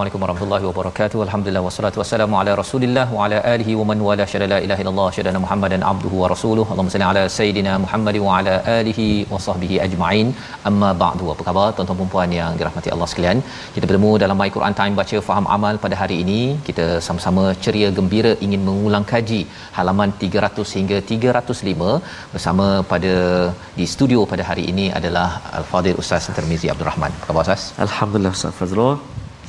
Assalamualaikum warahmatullahi wabarakatuh. Alhamdulillah wassalatu wassalamu ala Rasulillah wa ala alihi wa man wala syada la ilaha illallah syada Muhammadan abduhu wa rasuluhu. Allahumma salli ala sayidina Muhammad wa ala alihi wa sahbihi ajma'in. Amma ba'du. Apa khabar tuan-tuan dan puan yang dirahmati Allah sekalian? Kita bertemu dalam My Quran Time baca faham amal pada hari ini. Kita sama-sama ceria gembira ingin mengulang kaji halaman 300 hingga 305 bersama pada di studio pada hari ini adalah Al-Fadil Ustaz Termizi Abdul Rahman. Apa khabar Ustaz? Alhamdulillah Ustaz Fazrul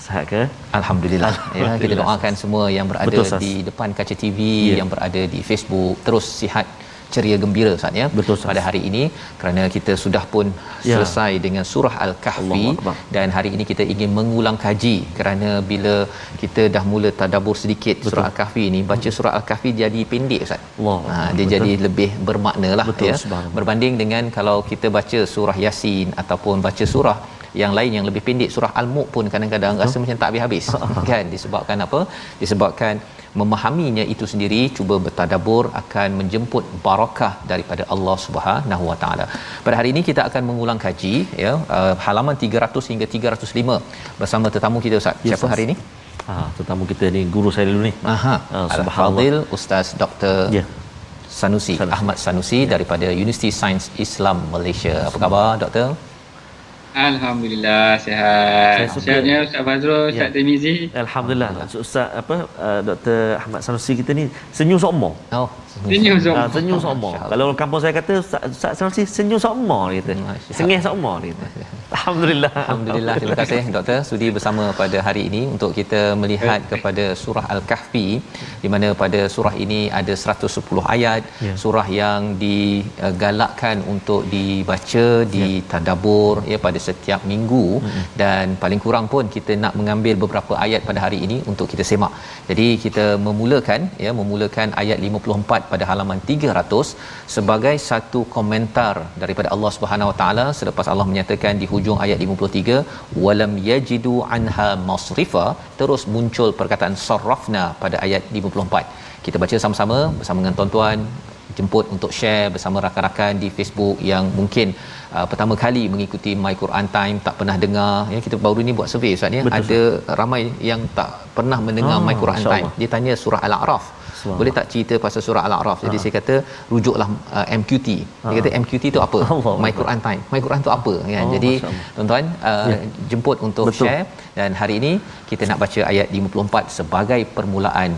Sihat ke? Alhamdulillah. Ya, kita doakan semua yang berada Betul, Sas. di depan kaca TV, Ya. yang berada di Facebook terus sihat ceria gembira Ustaz ya Betul, pada hari ini kerana kita sudah pun Ya. selesai dengan surah al-kahfi dan hari ini kita ingin mengulang kaji kerana bila kita dah mula tadabbur sedikit Betul. surah al-kahfi ini baca surah al-kahfi jadi pendek Ustaz Allah. ha, dia Betul. jadi lebih bermakna lah Betul, ya subhanallah. berbanding dengan kalau kita baca surah yasin ataupun baca surah yang lain yang lebih pendek surah al-mulk pun kadang-kadang rasa macam tak habis-habis kan disebabkan apa disebabkan memahaminya itu sendiri cuba bertadabbur akan menjemput barakah daripada Allah Subhanahu Wa Taala. Pada hari ini kita akan mengulang kaji ya uh, halaman 300 hingga 305 bersama tetamu kita Ustaz. Ya, Siapa hari ini? Ha, tetamu kita ni guru saya dulu ni. Aha, Ah, Al-Fadil Ustaz Dr. Ya. Sanusi, Sanusi. Ahmad Sanusi daripada Universiti Sains Islam Malaysia. Apa khabar doktor? Alhamdulillah sihat. Sihatnya Ustaz Fazrul, Ustaz Ya. Tirmizi. Alhamdulillah. Ustaz apa uh, Dr. Ahmad Sanusi kita ni senyum seomong. Oh, Senyum Ah, semua. senyum seomong. Kalau orang kampung saya kata Ustaz, Sanusi senyum dia kata. Masya Sengih dia kata. Alhamdulillah. Alhamdulillah terima kasih doktor sudi bersama pada hari ini untuk kita melihat kepada surah Al-Kahfi di mana pada surah ini ada 110 ayat Ya. surah yang digalakkan untuk dibaca ditadabbur ya pada setiap minggu dan paling kurang pun kita nak mengambil beberapa ayat pada hari ini untuk kita semak. Jadi kita memulakan ya memulakan ayat 54 pada halaman 300 sebagai satu komentar daripada Allah Subhanahu Wa Taala selepas Allah menyatakan di hujung ayat 53 walam yajidu anha masrifa terus muncul perkataan sarrafna pada ayat 54 kita baca sama-sama bersama dengan tuan-tuan jemput untuk share bersama rakan-rakan di Facebook yang mungkin uh, pertama kali mengikuti My Quran Time tak pernah dengar. Ya kita baru ni buat survey Ustaz ya. Ada ramai yang tak pernah mendengar Ah, My Quran Time. dia tanya surah Al-A'raf. Boleh tak cerita pasal surah Al-A'raf? Jadi saya kata rujuklah uh, MQT dia kata MQT tu apa? Allah. My. Quran Time. My Quran tu apa? Kan Oh, jadi tuan-tuan uh, Ya. jemput untuk Betul. share. Dan hari ini kita nak baca ayat 54 sebagai permulaan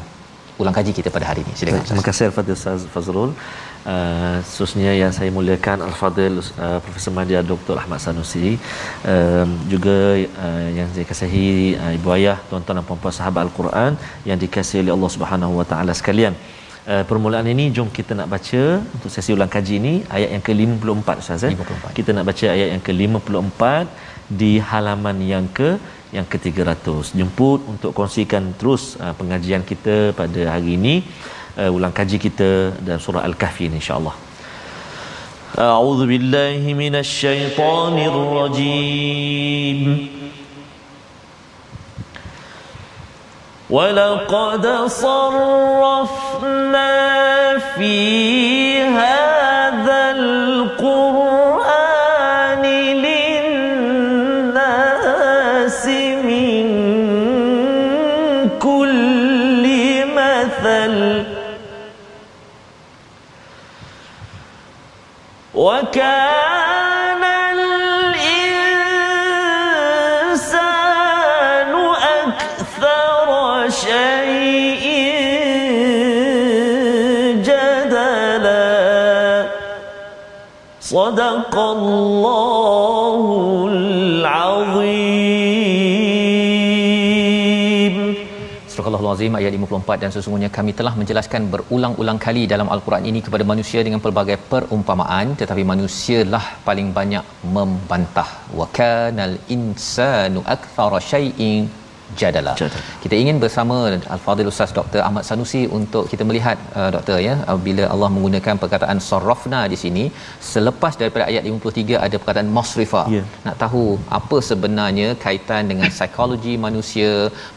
ulang kaji kita pada hari ini. Silakan Terima kasih Ustaz Fazrul. Uh, khususnya yang saya muliakan Al-Fadhil uh, Profesor Madya Dr. Ahmad Sanusi um, juga uh, yang saya kasihi uh, ibu ayah tuan-tuan dan puan-puan sahabat Al-Quran yang dikasihi oleh Allah Subhanahu Wa Taala sekalian. Uh, permulaan ini jom kita nak baca untuk sesi ulang kaji ini ayat yang ke-54 Ustaz eh. 54. Kita nak baca ayat yang ke-54 di halaman yang ke yang ke-300. Jemput untuk kongsikan terus uh, pengajian kita pada hari ini uh, ulang kaji kita dalam surah Al-Kahfi ini insya-Allah. أعوذ بالله من الشيطان الرجيم ولقد صرفنا في هذا صدق الله العظيم Surah Al-Azim ayat 54 dan sesungguhnya kami telah menjelaskan berulang-ulang kali dalam al-Quran ini kepada manusia dengan pelbagai perumpamaan tetapi manusialah paling banyak membantah wa kanal insanu aktsara syai'in jadala. Jadala. Kita ingin bersama Al-Fadhil Ustaz Dr. Ahmad Sanusi untuk kita melihat uh, doktor ya uh, bila Allah menggunakan perkataan sarrafna di sini selepas daripada ayat 53 ada perkataan masrifa. Ya. Nak tahu apa sebenarnya kaitan dengan psikologi manusia,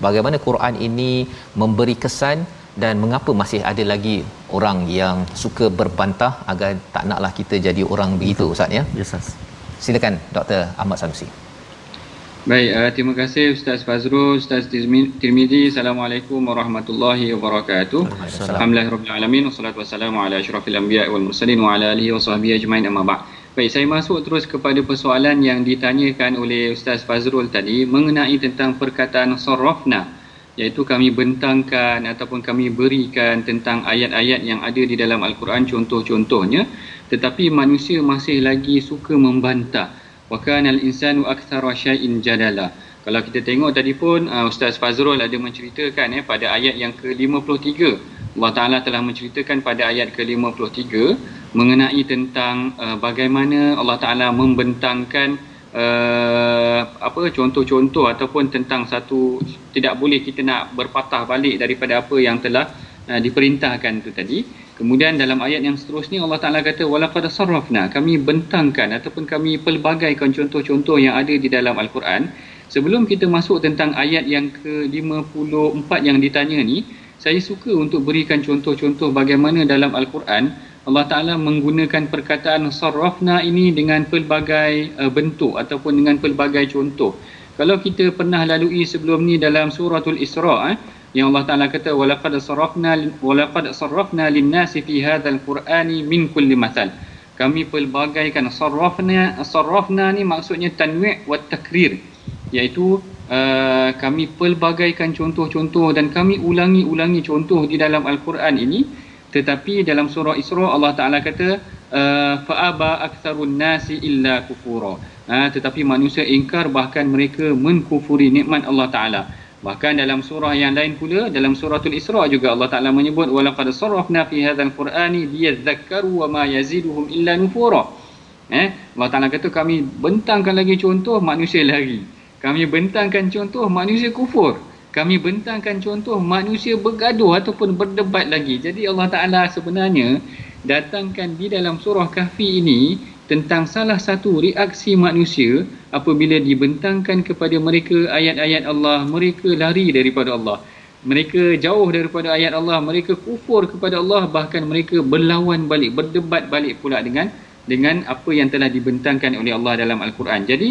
bagaimana Quran ini memberi kesan dan mengapa masih ada lagi orang yang suka berbantah agar tak naklah kita jadi orang begitu Ustaz ya. Yes. Silakan Dr. Ahmad Sanusi. Baik, uh, terima kasih Ustaz Fazrul, Ustaz Tirmizi. Assalamualaikum warahmatullahi wabarakatuh. Waalaikumsalam. Alhamdulillahirabbil wassalatu wassalamu ala asyrafil anbiya wal mursalin wa ala alihi wa sahbihi ajmain amma ba'd. Baik, saya masuk terus kepada persoalan yang ditanyakan oleh Ustaz Fazrul tadi mengenai tentang perkataan sarrafna iaitu kami bentangkan ataupun kami berikan tentang ayat-ayat yang ada di dalam al-Quran contoh-contohnya tetapi manusia masih lagi suka membantah wa kana al-insanu aktsara syai'in jadala. Kalau kita tengok tadi pun uh, Ustaz Fazrul ada menceritakan eh pada ayat yang ke-53 Allah Taala telah menceritakan pada ayat ke-53 mengenai tentang uh, bagaimana Allah Taala membentangkan uh, apa contoh-contoh ataupun tentang satu tidak boleh kita nak berpatah balik daripada apa yang telah uh, diperintahkan itu tadi. Kemudian dalam ayat yang seterusnya Allah Taala kata walaqad sarrafna. Kami bentangkan ataupun kami pelbagaikan contoh-contoh yang ada di dalam al-Quran. Sebelum kita masuk tentang ayat yang ke-54 yang ditanya ni saya suka untuk berikan contoh-contoh bagaimana dalam al-Quran Allah Ta'ala menggunakan perkataan sarrafna ini dengan pelbagai uh, bentuk ataupun dengan pelbagai contoh. Kalau kita pernah lalui sebelum ni dalam suratul Isra eh, yang Allah Ta'ala kata walaqad sarrafna walaqad sarrafna lin-nasi fi hadzal qur'ani min kulli mathal. Kami pelbagaikan sarrafna sarrafna ni maksudnya tanwi' wa takrir. Iaitu uh, kami pelbagaikan contoh-contoh dan kami ulangi-ulangi contoh di dalam al-Quran ini. Tetapi dalam surah Isra Allah Taala kata uh, faaba aktsarun nasi illa kufura. Ha, tetapi manusia ingkar bahkan mereka menkufuri nikmat Allah Taala bahkan dalam surah yang lain pula dalam suratul Isra juga Allah Taala menyebut sarrafna fi hadzal qur'ani liyadhakkaru wa ma yaziduhum illa nufura. Eh Allah Taala kata kami bentangkan lagi contoh manusia lari. Kami bentangkan contoh manusia kufur. Kami bentangkan contoh manusia bergaduh ataupun berdebat lagi. Jadi Allah Ta'ala sebenarnya datangkan di dalam surah kahfi ini tentang salah satu reaksi manusia apabila dibentangkan kepada mereka ayat-ayat Allah, mereka lari daripada Allah. Mereka jauh daripada ayat Allah, mereka kufur kepada Allah, bahkan mereka berlawan balik, berdebat balik pula dengan dengan apa yang telah dibentangkan oleh Allah dalam Al-Quran. Jadi,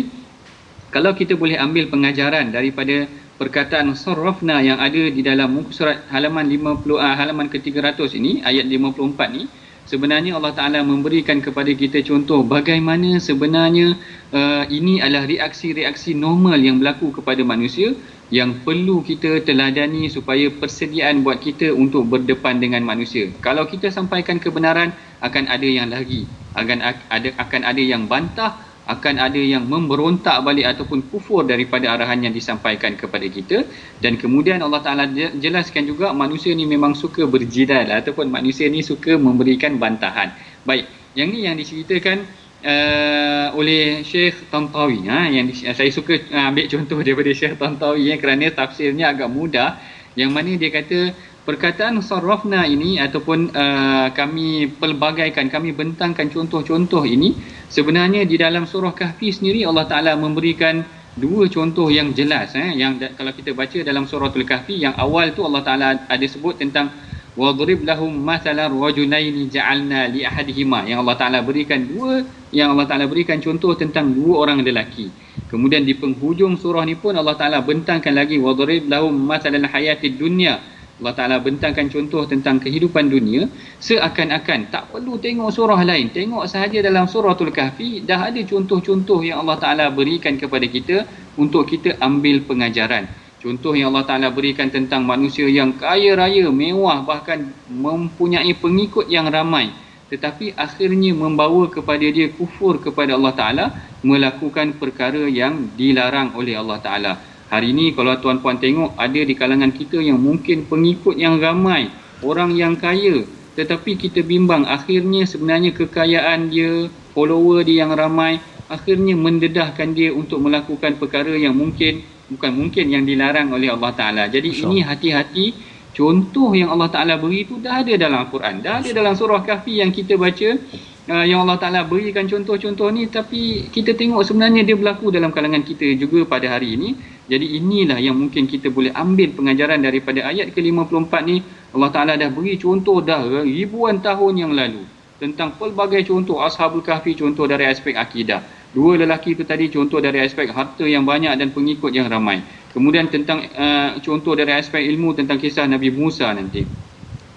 kalau kita boleh ambil pengajaran daripada perkataan sarrafna yang ada di dalam muka surat halaman 50 uh, halaman ke-300 ini ayat 54 ni sebenarnya Allah Taala memberikan kepada kita contoh bagaimana sebenarnya uh, ini adalah reaksi-reaksi normal yang berlaku kepada manusia yang perlu kita teladani supaya persediaan buat kita untuk berdepan dengan manusia. Kalau kita sampaikan kebenaran akan ada yang lagi, akan ada akan ada yang bantah akan ada yang memberontak balik ataupun kufur daripada arahan yang disampaikan kepada kita. Dan kemudian Allah Taala jelaskan juga manusia ni memang suka berjidal ataupun manusia ni suka memberikan bantahan. Baik, yang ni yang diceritakan uh, oleh Syekh Tantawi. Ha yang di, saya suka uh, ambil contoh daripada Syekh Tantawi ya, kerana tafsirnya agak mudah. Yang mana dia kata perkataan sarrafna ini ataupun uh, kami pelbagaikan kami bentangkan contoh-contoh ini sebenarnya di dalam surah kahfi sendiri Allah Taala memberikan dua contoh yang jelas eh yang da- kalau kita baca dalam suratul kahfi yang awal tu Allah Taala ada sebut tentang wadrib lahum mathalan rajulaini ja'alna li ahadihima yang Allah Taala berikan dua yang Allah Taala berikan contoh tentang dua orang lelaki. Kemudian di penghujung surah ni pun Allah Taala bentangkan lagi wadrib lahum mathalan hayatid dunya Allah Ta'ala bentangkan contoh tentang kehidupan dunia seakan-akan tak perlu tengok surah lain. Tengok sahaja dalam suratul kahfi dah ada contoh-contoh yang Allah Ta'ala berikan kepada kita untuk kita ambil pengajaran. Contoh yang Allah Ta'ala berikan tentang manusia yang kaya raya mewah bahkan mempunyai pengikut yang ramai. Tetapi akhirnya membawa kepada dia kufur kepada Allah Ta'ala melakukan perkara yang dilarang oleh Allah Ta'ala hari ini kalau tuan-puan tengok ada di kalangan kita yang mungkin pengikut yang ramai orang yang kaya. Tetapi kita bimbang akhirnya sebenarnya kekayaan dia follower dia yang ramai akhirnya mendedahkan dia untuk melakukan perkara yang mungkin bukan mungkin yang dilarang oleh Allah Taala. Jadi Insya ini hati-hati. Contoh yang Allah Taala beri itu dah ada dalam Al-Quran. Dah ada dalam surah kahfi yang kita baca uh, yang Allah Taala berikan contoh-contoh ni. Tapi kita tengok sebenarnya dia berlaku dalam kalangan kita juga pada hari ini jadi inilah yang mungkin kita boleh ambil pengajaran daripada ayat ke-54 ni. Allah Taala dah beri contoh dah ribuan tahun yang lalu tentang pelbagai contoh ashabul kahfi contoh dari aspek akidah. Dua lelaki itu tadi contoh dari aspek harta yang banyak dan pengikut yang ramai. Kemudian tentang uh, contoh dari aspek ilmu tentang kisah Nabi Musa nanti.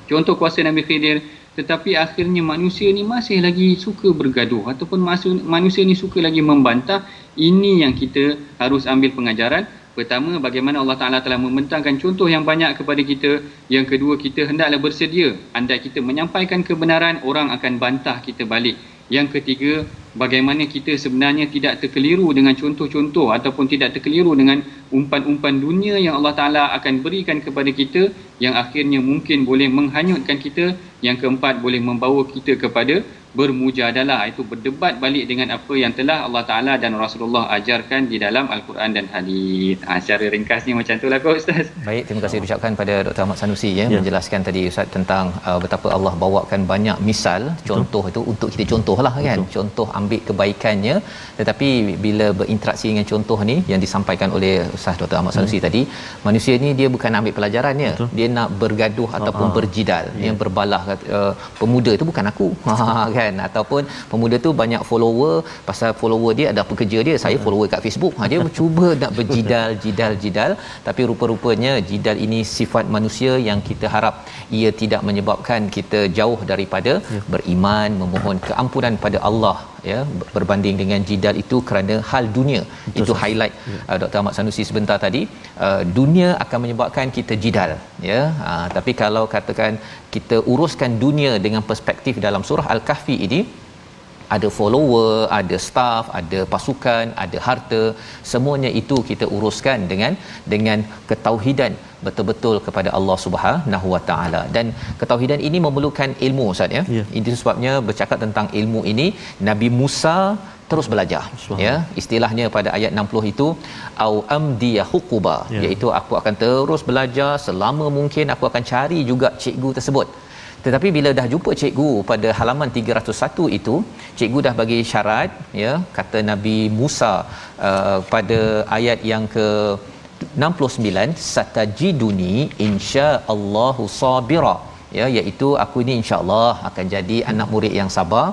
Contoh kuasa Nabi Khidir tetapi akhirnya manusia ni masih lagi suka bergaduh ataupun manusia ni suka lagi membantah. Ini yang kita harus ambil pengajaran pertama bagaimana Allah Taala telah membentangkan contoh yang banyak kepada kita. Yang kedua kita hendaklah bersedia. Andai kita menyampaikan kebenaran orang akan bantah kita balik. Yang ketiga bagaimana kita sebenarnya tidak terkeliru dengan contoh-contoh ataupun tidak terkeliru dengan umpan-umpan dunia yang Allah Taala akan berikan kepada kita yang akhirnya mungkin boleh menghanyutkan kita yang keempat boleh membawa kita kepada bermujadalah itu berdebat balik dengan apa yang telah Allah Taala dan Rasulullah ajarkan di dalam Al-Quran dan hadis. Ha, secara ringkasnya macam itulah kau ustaz. Baik, terima kasih ucapkan pada Dr. Ahmad Sanusi ya, Ya. menjelaskan tadi Ustaz tentang uh, betapa Allah bawakan banyak misal, contoh itu untuk kita contohlah kan. Contoh ambil kebaikannya. Tetapi bila berinteraksi dengan contoh ni yang disampaikan oleh Ustaz Dr. Ahmad Sanusi tadi, manusia ni dia bukan ambil pelajarannya, dia nak bergaduh ataupun ah. berjidal, dia berbalah kata, uh, pemuda itu bukan aku. Ha kan? Ataupun pemuda tu banyak follower. Pasal follower dia ada pekerja dia saya follower kat Facebook. Ha dia cuba nak berjidal jidal jidal. Tapi rupa-rupanya jidal ini sifat manusia yang kita harap ia tidak menyebabkan kita jauh daripada Ya. beriman memohon keampunan pada Allah ya berbanding dengan jidal itu kerana hal dunia Betul, itu Ustaz. highlight uh, Dr. Ahmad Sanusi sebentar tadi uh, dunia akan menyebabkan kita jidal ya uh, tapi kalau katakan kita uruskan dunia dengan perspektif dalam surah al-kahfi ini ada follower, ada staff, ada pasukan, ada harta, semuanya itu kita uruskan dengan dengan ketauhidan betul-betul kepada Allah Subhanahu Wa Taala. Dan ketauhidan ini memerlukan ilmu Ustaz ya. Ya. Itu sebabnya bercakap tentang ilmu ini Nabi Musa terus belajar ya istilahnya pada ayat 60 itu au amdiya huquba Ya. iaitu aku akan terus belajar selama mungkin aku akan cari juga cikgu tersebut tetapi bila dah jumpa cikgu pada halaman 301 itu cikgu dah bagi syarat ya kata Nabi Musa uh, pada ayat yang ke 69 satajiduni insya-Allahu sabira. Ya iaitu aku ni insya-Allah akan jadi anak murid yang sabar.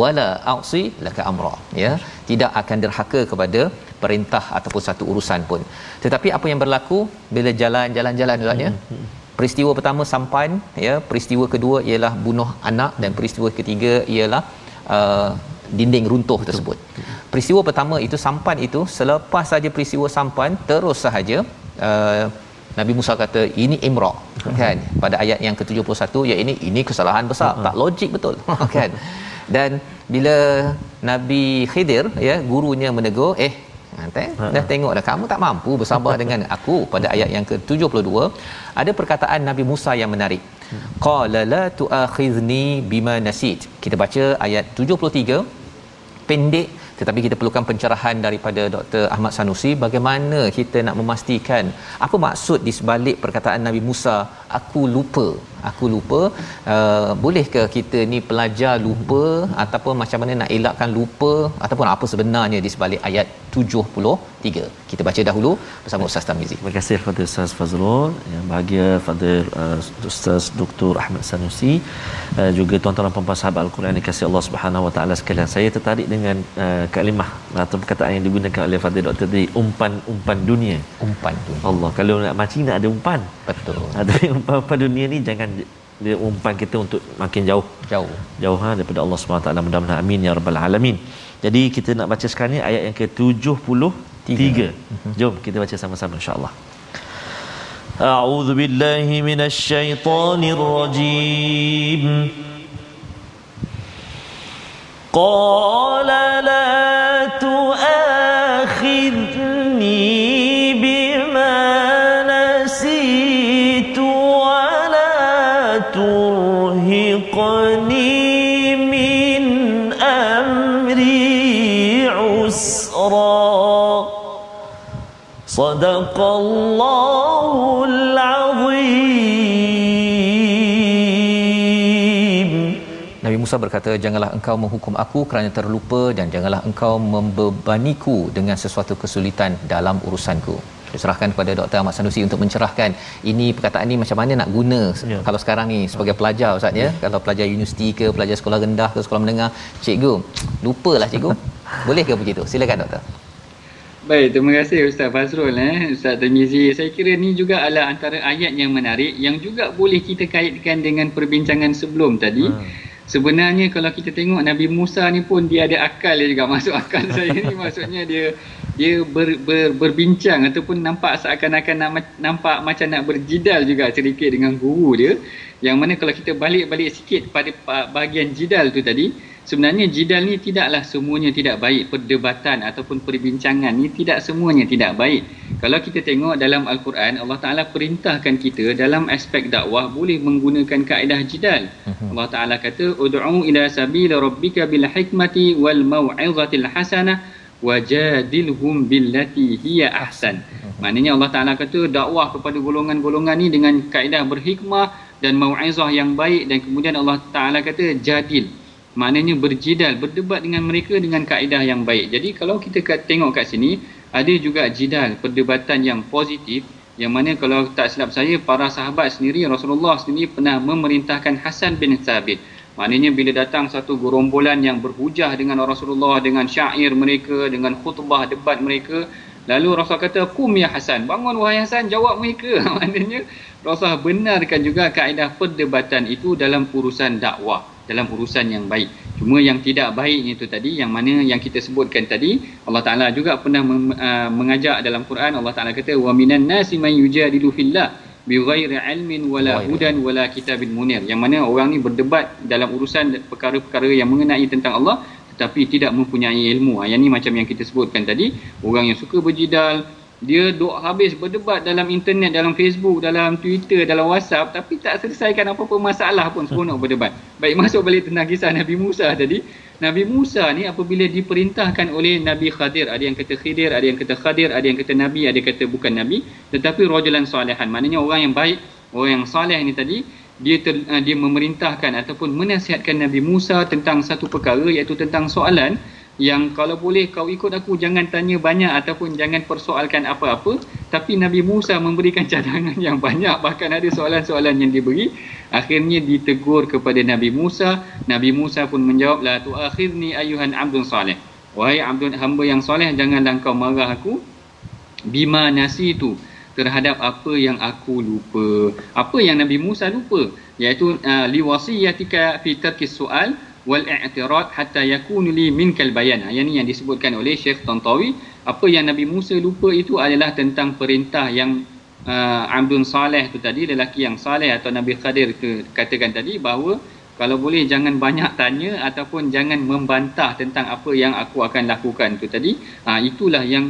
Wala a'si laka amra. Ya tidak akan derhaka kepada perintah ataupun satu urusan pun. Tetapi apa yang berlaku bila jalan-jalan-jalan Ustaz ya peristiwa pertama sampan ya. Peristiwa kedua ialah bunuh anak dan peristiwa ketiga ialah uh, dinding runtuh tersebut. Peristiwa pertama itu sampan itu selepas saja peristiwa sampan terus sahaja uh, Nabi Musa kata ini imra kan. Pada ayat yang ke-71 ya ini ini kesalahan besar. Tak logik betul kan. Dan bila Nabi Khidir ya gurunya menegur eh Nanti dah tengok dah kamu tak mampu bersabar dengan aku. Pada ayat yang ke-72 ada perkataan Nabi Musa yang menarik. Qala la tu'akhizni bima nasit kita baca ayat 73 pendek tetapi kita perlukan pencerahan daripada Dr. Ahmad Sanusi bagaimana kita nak memastikan apa maksud di sebalik perkataan Nabi Musa aku lupa aku lupa uh, bolehkah kita ni pelajar lupa ataupun macam mana nak elakkan lupa ataupun apa sebenarnya di sebalik ayat 73 kita baca dahulu bersama Ustaz Tamizi Terima kasih kepada Ustaz Fazrul yang bahagia pada uh, Ustaz Dr. Ahmad Sanusi uh, juga tuan-tuan dan puan-puan sahabat Al-Quran yang kasih Allah Subhanahu Wa Taala sekalian. Saya tertarik dengan uh, kalimah atau perkataan yang digunakan oleh Fadil Dr. tadi umpan-umpan dunia. umpan tu Allah kalau nak mancing nak ada umpan. betul Ada umpan-umpan dunia ni jangan dia umpan kita untuk makin jauh jauh jauh ha, daripada Allah SWT mudah-mudahan amin ya rabbal alamin jadi kita nak baca sekarang ni ayat yang ke-73 jom kita baca sama-sama insya-Allah أعوذ بالله من الشيطان الرجيم قال لا صدق الله العظيم Nabi Musa berkata janganlah engkau menghukum aku kerana terlupa dan janganlah engkau membebaniku dengan sesuatu kesulitan dalam urusanku saya serahkan kepada Dr. Ahmad Sanusi untuk mencerahkan ini perkataan ni macam mana nak guna Ya. kalau sekarang ni sebagai pelajar Ustaz ya kalau pelajar universiti ke pelajar sekolah rendah ke sekolah menengah cikgu lupalah cikgu boleh ke begitu silakan doktor Baik, terima kasih Ustaz Fazrul eh. Ustaz Tamizi. Saya kira ni juga adalah antara ayat yang menarik yang juga boleh kita kaitkan dengan perbincangan sebelum tadi. Hmm. Sebenarnya kalau kita tengok Nabi Musa ni pun dia ada akal dia juga masuk akal saya ni maksudnya dia dia ber, ber, berbincang ataupun nampak seakan-akan nampak macam nak berjidal juga sedikit dengan guru dia yang mana kalau kita balik-balik sikit pada pa- bahagian jidal tu tadi sebenarnya jidal ni tidaklah semuanya tidak baik. Perdebatan ataupun perbincangan ni tidak semuanya tidak baik. Kalau kita tengok dalam al-Quran Allah Taala perintahkan kita dalam aspek dakwah boleh menggunakan kaedah jidal. Allah Taala kata ud'u ila sabila rabbika bil hikmati wal mau'izatil hasanah wajadilhum billati hiya ahsan. Maknanya Allah Taala kata dakwah kepada golongan-golongan ni dengan kaedah berhikmah dan mau'izah yang baik. Dan kemudian Allah Taala kata jadil maknanya berjidal berdebat dengan mereka dengan kaedah yang baik. Jadi kalau kita kat- tengok kat sini ada juga jidal perdebatan yang positif yang mana kalau tak silap saya para sahabat sendiri Rasulullah sendiri pernah memerintahkan Hasan bin Thabit. Maknanya bila datang satu gerombolan yang berhujah dengan Rasulullah dengan syair mereka dengan khutbah debat mereka lalu Rasul kata kum ya Hasan bangun wahai Hasan jawab mereka. Maknanya Rasul benarkan juga kaedah perdebatan itu dalam urusan dakwah dalam urusan yang baik. Cuma yang tidak baik itu tadi yang mana yang kita sebutkan tadi Allah Taala juga pernah mem, uh, mengajak dalam Quran Allah Taala kata wa minan nasi man yujadilu fillah bighairi ilmin wala hudan wala kitabin munir. Yang mana orang ni berdebat dalam urusan perkara-perkara yang mengenai tentang Allah tetapi tidak mempunyai ilmu. Yang ni macam yang kita sebutkan tadi, orang yang suka berjidal, dia duk habis berdebat dalam internet, dalam Facebook, dalam Twitter, dalam WhatsApp tapi tak selesaikan apa-apa masalah pun seronok berdebat. Baik masuk balik tentang kisah Nabi Musa tadi. Nabi Musa ni apabila diperintahkan oleh Nabi Khadir, ada yang kata Khidir, ada yang kata Khadir, ada yang kata Nabi, ada yang kata bukan Nabi, tetapi rajulan salihan. Maknanya orang yang baik, orang yang saleh ni tadi dia ter, uh, dia memerintahkan ataupun menasihatkan Nabi Musa tentang satu perkara iaitu tentang soalan yang kalau boleh kau ikut aku jangan tanya banyak ataupun jangan persoalkan apa-apa. Tapi Nabi Musa memberikan cadangan yang banyak. Bahkan ada soalan-soalan yang diberi. Akhirnya ditegur kepada Nabi Musa. Nabi Musa pun menjawab la tuakhirni ayuhan abdun salih. Wahai abdun hamba yang soleh janganlah kau marah aku. Bima nasitu terhadap apa yang aku lupa. Apa yang Nabi Musa lupa? Iaitu uh, liwasiyatika fi tarkis soal wal i'tirad hatta yakunu li minkal bayan. Ha, Yang ni yang disebutkan oleh Syekh Tantawi. Apa yang Nabi Musa lupa itu adalah tentang perintah yang uh, Abdun Saleh tu tadi, lelaki yang saleh atau Nabi Khadir tu katakan tadi bahawa kalau boleh jangan banyak tanya ataupun jangan membantah tentang apa yang aku akan lakukan tu tadi. Ha, itulah yang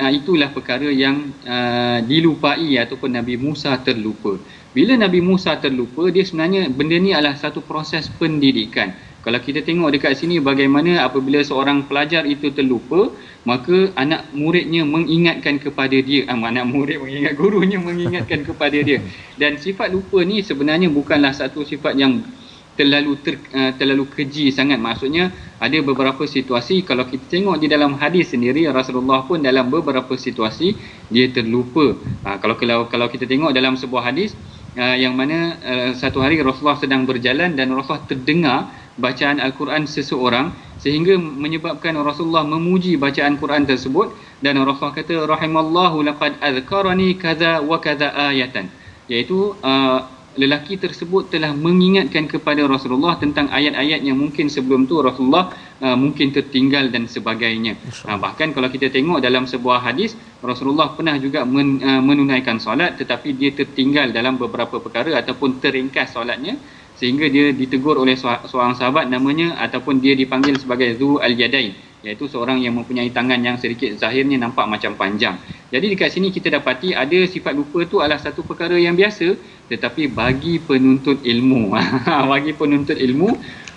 ah, itulah perkara yang uh, dilupai ataupun Nabi Musa terlupa. Bila Nabi Musa terlupa, dia sebenarnya benda ni adalah satu proses pendidikan. Kalau kita tengok dekat sini bagaimana apabila seorang pelajar itu terlupa, maka anak muridnya mengingatkan kepada dia, ah, anak murid mengingat gurunya mengingatkan kepada dia. Dan sifat lupa ni sebenarnya bukanlah satu sifat yang terlalu ter, uh, terlalu keji sangat. Maksudnya ada beberapa situasi kalau kita tengok di dalam hadis sendiri Rasulullah pun dalam beberapa situasi dia terlupa. Uh, kalau kalau kalau kita tengok dalam sebuah hadis uh, yang mana uh, satu hari Rasulullah sedang berjalan dan Rasulullah terdengar bacaan al-Quran seseorang sehingga menyebabkan Rasulullah memuji bacaan Quran tersebut dan Rasulullah kata rahimallahu laqad azkarani kaza wa kaza ayatan. Iaitu uh, lelaki tersebut telah mengingatkan kepada Rasulullah tentang ayat-ayat yang mungkin sebelum tu Rasulullah uh, mungkin tertinggal dan sebagainya. Uh, bahkan kalau kita tengok dalam sebuah hadis Rasulullah pernah juga men, uh, menunaikan solat tetapi dia tertinggal dalam beberapa perkara ataupun teringkas solatnya sehingga dia ditegur oleh seorang sahabat namanya ataupun dia dipanggil sebagai Zu al-Yadain iaitu seorang yang mempunyai tangan yang sedikit zahirnya nampak macam panjang. Jadi dekat sini kita dapati ada sifat lupa tu adalah satu perkara yang biasa tetapi bagi penuntut ilmu bagi penuntut ilmu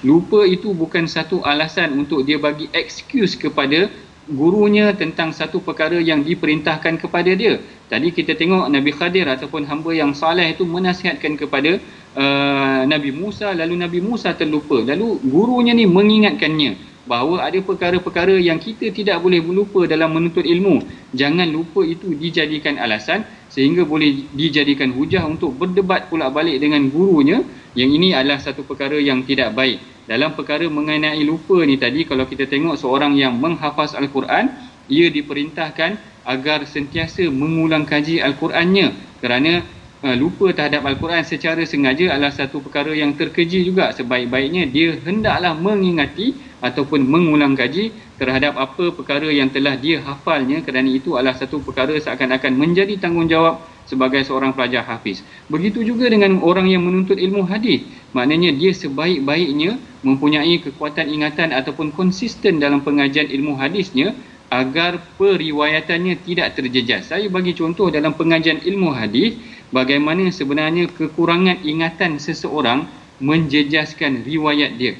lupa itu bukan satu alasan untuk dia bagi excuse kepada gurunya tentang satu perkara yang diperintahkan kepada dia. Tadi kita tengok Nabi Khadir ataupun hamba yang saleh itu menasihatkan kepada uh, Nabi Musa lalu Nabi Musa terlupa. Lalu gurunya ni mengingatkannya bahawa ada perkara-perkara yang kita tidak boleh lupa dalam menuntut ilmu. Jangan lupa itu dijadikan alasan sehingga boleh dijadikan hujah untuk berdebat pula balik dengan gurunya. Yang ini adalah satu perkara yang tidak baik. Dalam perkara mengenai lupa ni tadi kalau kita tengok seorang yang menghafaz Al-Quran, ia diperintahkan agar sentiasa mengulang kaji Al-Qurannya. Kerana uh, lupa terhadap Al-Quran secara sengaja adalah satu perkara yang terkeji juga. Sebaik-baiknya dia hendaklah mengingati ataupun mengulang kaji terhadap apa perkara yang telah dia hafalnya kerana itu adalah satu perkara seakan-akan menjadi tanggungjawab sebagai seorang pelajar hafiz. Begitu juga dengan orang yang menuntut ilmu hadis. Maknanya dia sebaik-baiknya mempunyai kekuatan ingatan ataupun konsisten dalam pengajian ilmu hadisnya agar periwayatannya tidak terjejas. Saya bagi contoh dalam pengajian ilmu hadis bagaimana sebenarnya kekurangan ingatan seseorang menjejaskan riwayat dia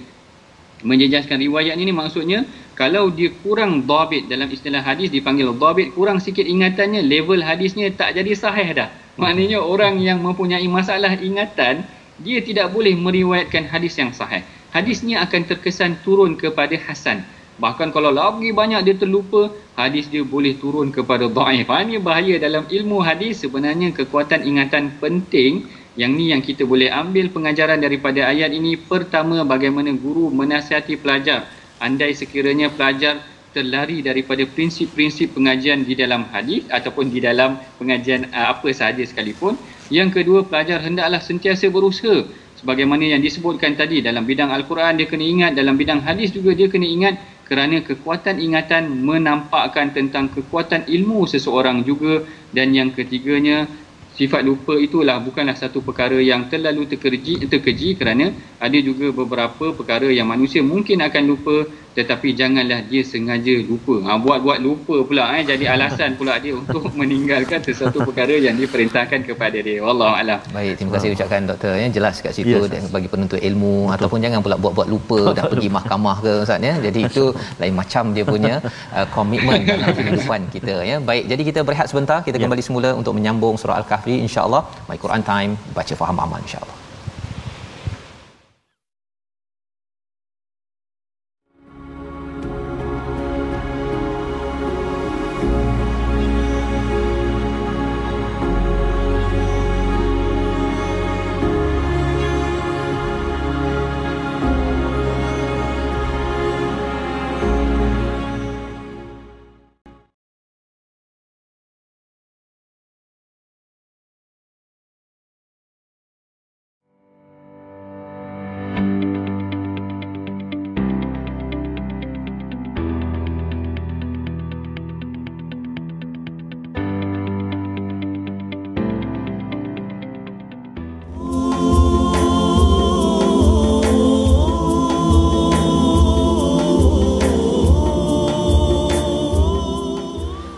menjejaskan riwayat ini maksudnya kalau dia kurang dhabit dalam istilah hadis dipanggil dhabit kurang sikit ingatannya level hadisnya tak jadi sahih dah. Maknanya orang yang mempunyai masalah ingatan dia tidak boleh meriwayatkan hadis yang sahih. Hadisnya akan terkesan turun kepada hasan. Bahkan kalau lagi banyak dia terlupa hadis dia boleh turun kepada dhaif. Ini bahaya dalam ilmu hadis. Sebenarnya kekuatan ingatan penting yang ni yang kita boleh ambil pengajaran daripada ayat ini. Pertama, bagaimana guru menasihati pelajar. Andai sekiranya pelajar terlari daripada prinsip-prinsip pengajian di dalam hadis ataupun di dalam pengajian uh, apa sahaja sekalipun. Yang kedua, pelajar hendaklah sentiasa berusaha. Sebagaimana yang disebutkan tadi dalam bidang Al-Quran dia kena ingat, dalam bidang hadis juga dia kena ingat kerana kekuatan ingatan menampakkan tentang kekuatan ilmu seseorang juga dan yang ketiganya sifat lupa itulah bukanlah satu perkara yang terlalu terkeji, terkeji kerana ada juga beberapa perkara yang manusia mungkin akan lupa tetapi janganlah dia sengaja lupa. Ha, buat-buat lupa pula eh, jadi alasan pula dia untuk meninggalkan sesuatu perkara yang diperintahkan kepada dia. Wallahu a'lam. Baik, terima kasih ucapkan doktor ya. Jelas kat situ yes, dan bagi penuntut ilmu Betul. ataupun jangan pula buat-buat lupa dah pergi mahkamah ke ustaz ya. Jadi itu lain macam dia punya uh, komitmen dalam kehidupan kita ya. Baik, jadi kita berehat sebentar. Kita ya. kembali semula untuk menyambung surah Al-Kahfi insya-Allah. My Quran Time baca faham amal insya-Allah.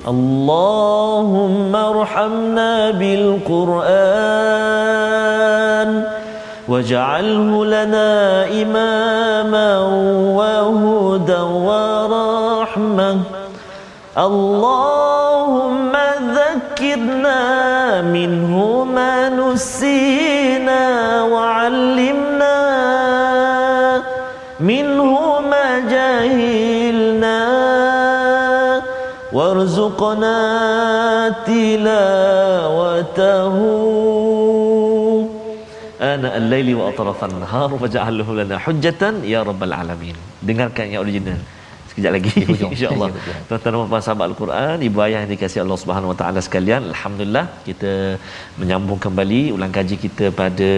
اللهم ارحمنا بالقرآن واجعله لنا إماما وهدى ورحمة. اللهم ذكرنا منه ما نسينا وعلمنا وارزقنا تلاوته آناء الليل وأطراف النهار وجعله لنا حجة يا رب العالمين dengarkan yang original sekejap lagi insyaallah tuan-tuan dan puan sahabat al-Quran ibu ayah yang dikasihi Allah Subhanahu wa taala sekalian alhamdulillah kita menyambung kembali ulang kaji kita pada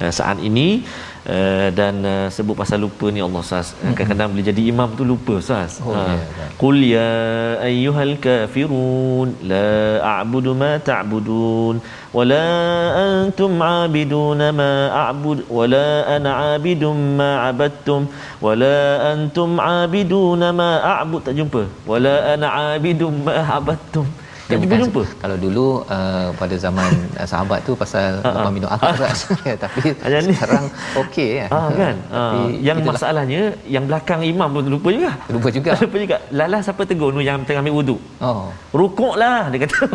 uh, saat ini Uh, dan uh, sebut pasal lupa ni Allah Ustaz. mm-hmm. kadang-kadang boleh jadi imam tu lupa Ustaz. oh, uh, Qul ya ayyuhal kafirun la a'budu ma ta'budun wa la antum a'biduna ma a'bud wa la ana 'abidum ma a'badtum wa la antum a'biduna ma a'bud tak jumpa wa la ana 'abidum ma a'badtum jumpa bukan- jumpa Kalau dulu uh, pada zaman uh, sahabat tu pasal lepas minum. Ya, tapi sekarang okey ya. Ah kan. Tapi Ah, yang itulah, masalahnya yang belakang imam pun lupa juga. lupa juga. Lupa juga. Lalas siapa tegur tu yang tengah ambil wuduk. Oh. Rukuklah dia kata.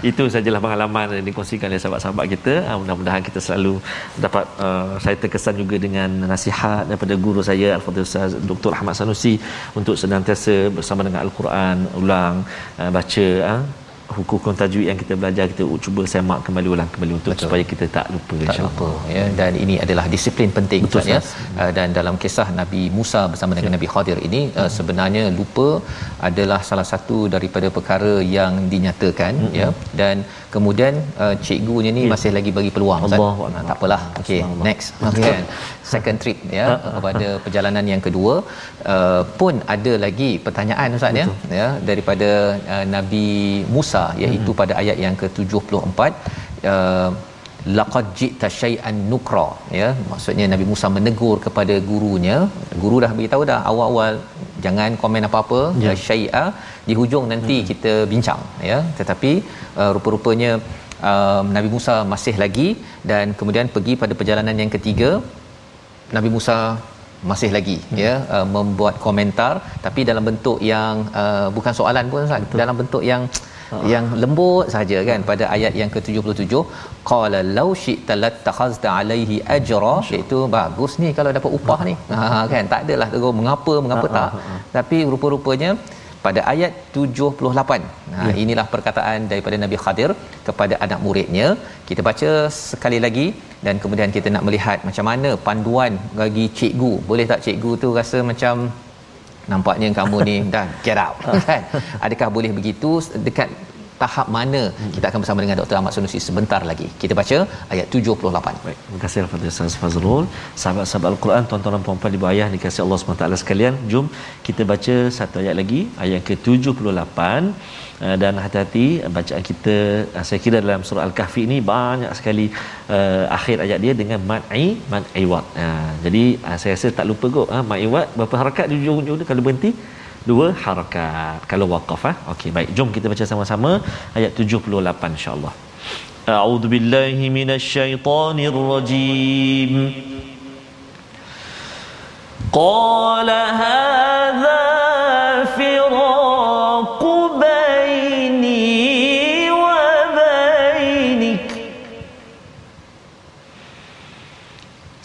Itu sajalah pengalaman yang dikongsikan oleh sahabat-sahabat kita. Ah, mudah-mudahan kita selalu dapat uh, saya terkesan juga dengan nasihat daripada guru saya Al-Fadhil Ustaz Dr. Ahmad Sanusi untuk senantiasa bersama dengan Al-Quran ulang uh, baca uh, hukum-hukum tajwid yang kita belajar kita cuba semak kembali ulang kembali untuk Betul. supaya kita tak lupa tak insya-Allah. lupa ya dan ini adalah disiplin penting Betul, Ustaz ya. Uh, dan dalam kisah Nabi Musa bersama dengan Nabi Khadir ini uh, sebenarnya lupa adalah salah satu daripada perkara yang dinyatakan ya dan kemudian uh, cikgunya ni masih lagi bagi peluang Akbar. uh, tak apalah okey next. Kan second trip ya pada perjalanan yang kedua. Uh, pun ada lagi pertanyaan Ustaz ya. Ya daripada uh, Nabi Musa iaitu pada ayat yang ke-74 uh, laqad ji'ta syai'an nukra. Ya maksudnya Nabi Musa menegur kepada gurunya. Guru dah beritahu dah awal-awal jangan komen apa-apa ya. syai'a. Di hujung nanti hmm. kita bincang ya. Tetapi uh, rupa-rupanya um, Nabi Musa masih lagi dan kemudian pergi pada perjalanan yang ketiga Nabi Musa masih lagi hmm. ya uh, membuat komentar. Tapi dalam bentuk yang uh, bukan soalan pun Ustaz. Dalam bentuk yang yang lembut saja kan pada ayat yang ke-77 qala law syi'ta lattakhazta alaihi ajra iaitu bagus ni kalau dapat upah ni. Ha kan? Tak adalah tegur mengapa mengapa tak. tapi rupa-rupanya pada ayat 78 ha inilah perkataan daripada Nabi Khadir kepada anak muridnya. Kita baca sekali lagi dan kemudian kita nak melihat macam mana panduan bagi cikgu. Boleh tak cikgu tu rasa macam nampaknya kamu ni dah get out kan? Adakah boleh begitu dekat tahap mana kita akan bersama dengan Dr. Ahmad Sunusi sebentar lagi kita baca ayat 78 Baik, terima kasih kepada Ustaz Fazrul. Sahabat-sahabat Al-Quran, tuan-tuan dan puan-puan ibu ayah dikasihi Allah SWT sekalian. Jom kita baca satu ayat lagi, ayat ke-78. Uh, dan hati-hati bacaan kita uh, saya kira dalam surah Al-Kahfi ini banyak sekali uh, akhir ayat dia dengan mad'i mad'i wat. Uh, jadi uh, saya rasa tak lupa kot uh, mad'i wat berapa harakat di ujung-ujung dia kalau berhenti dua harakat. Kalau waqaf ah. Ha? okey baik. Jom kita baca sama-sama. Ayat 78 insyaallah. A'udzu billahi minasyaitonir rajim qala hadza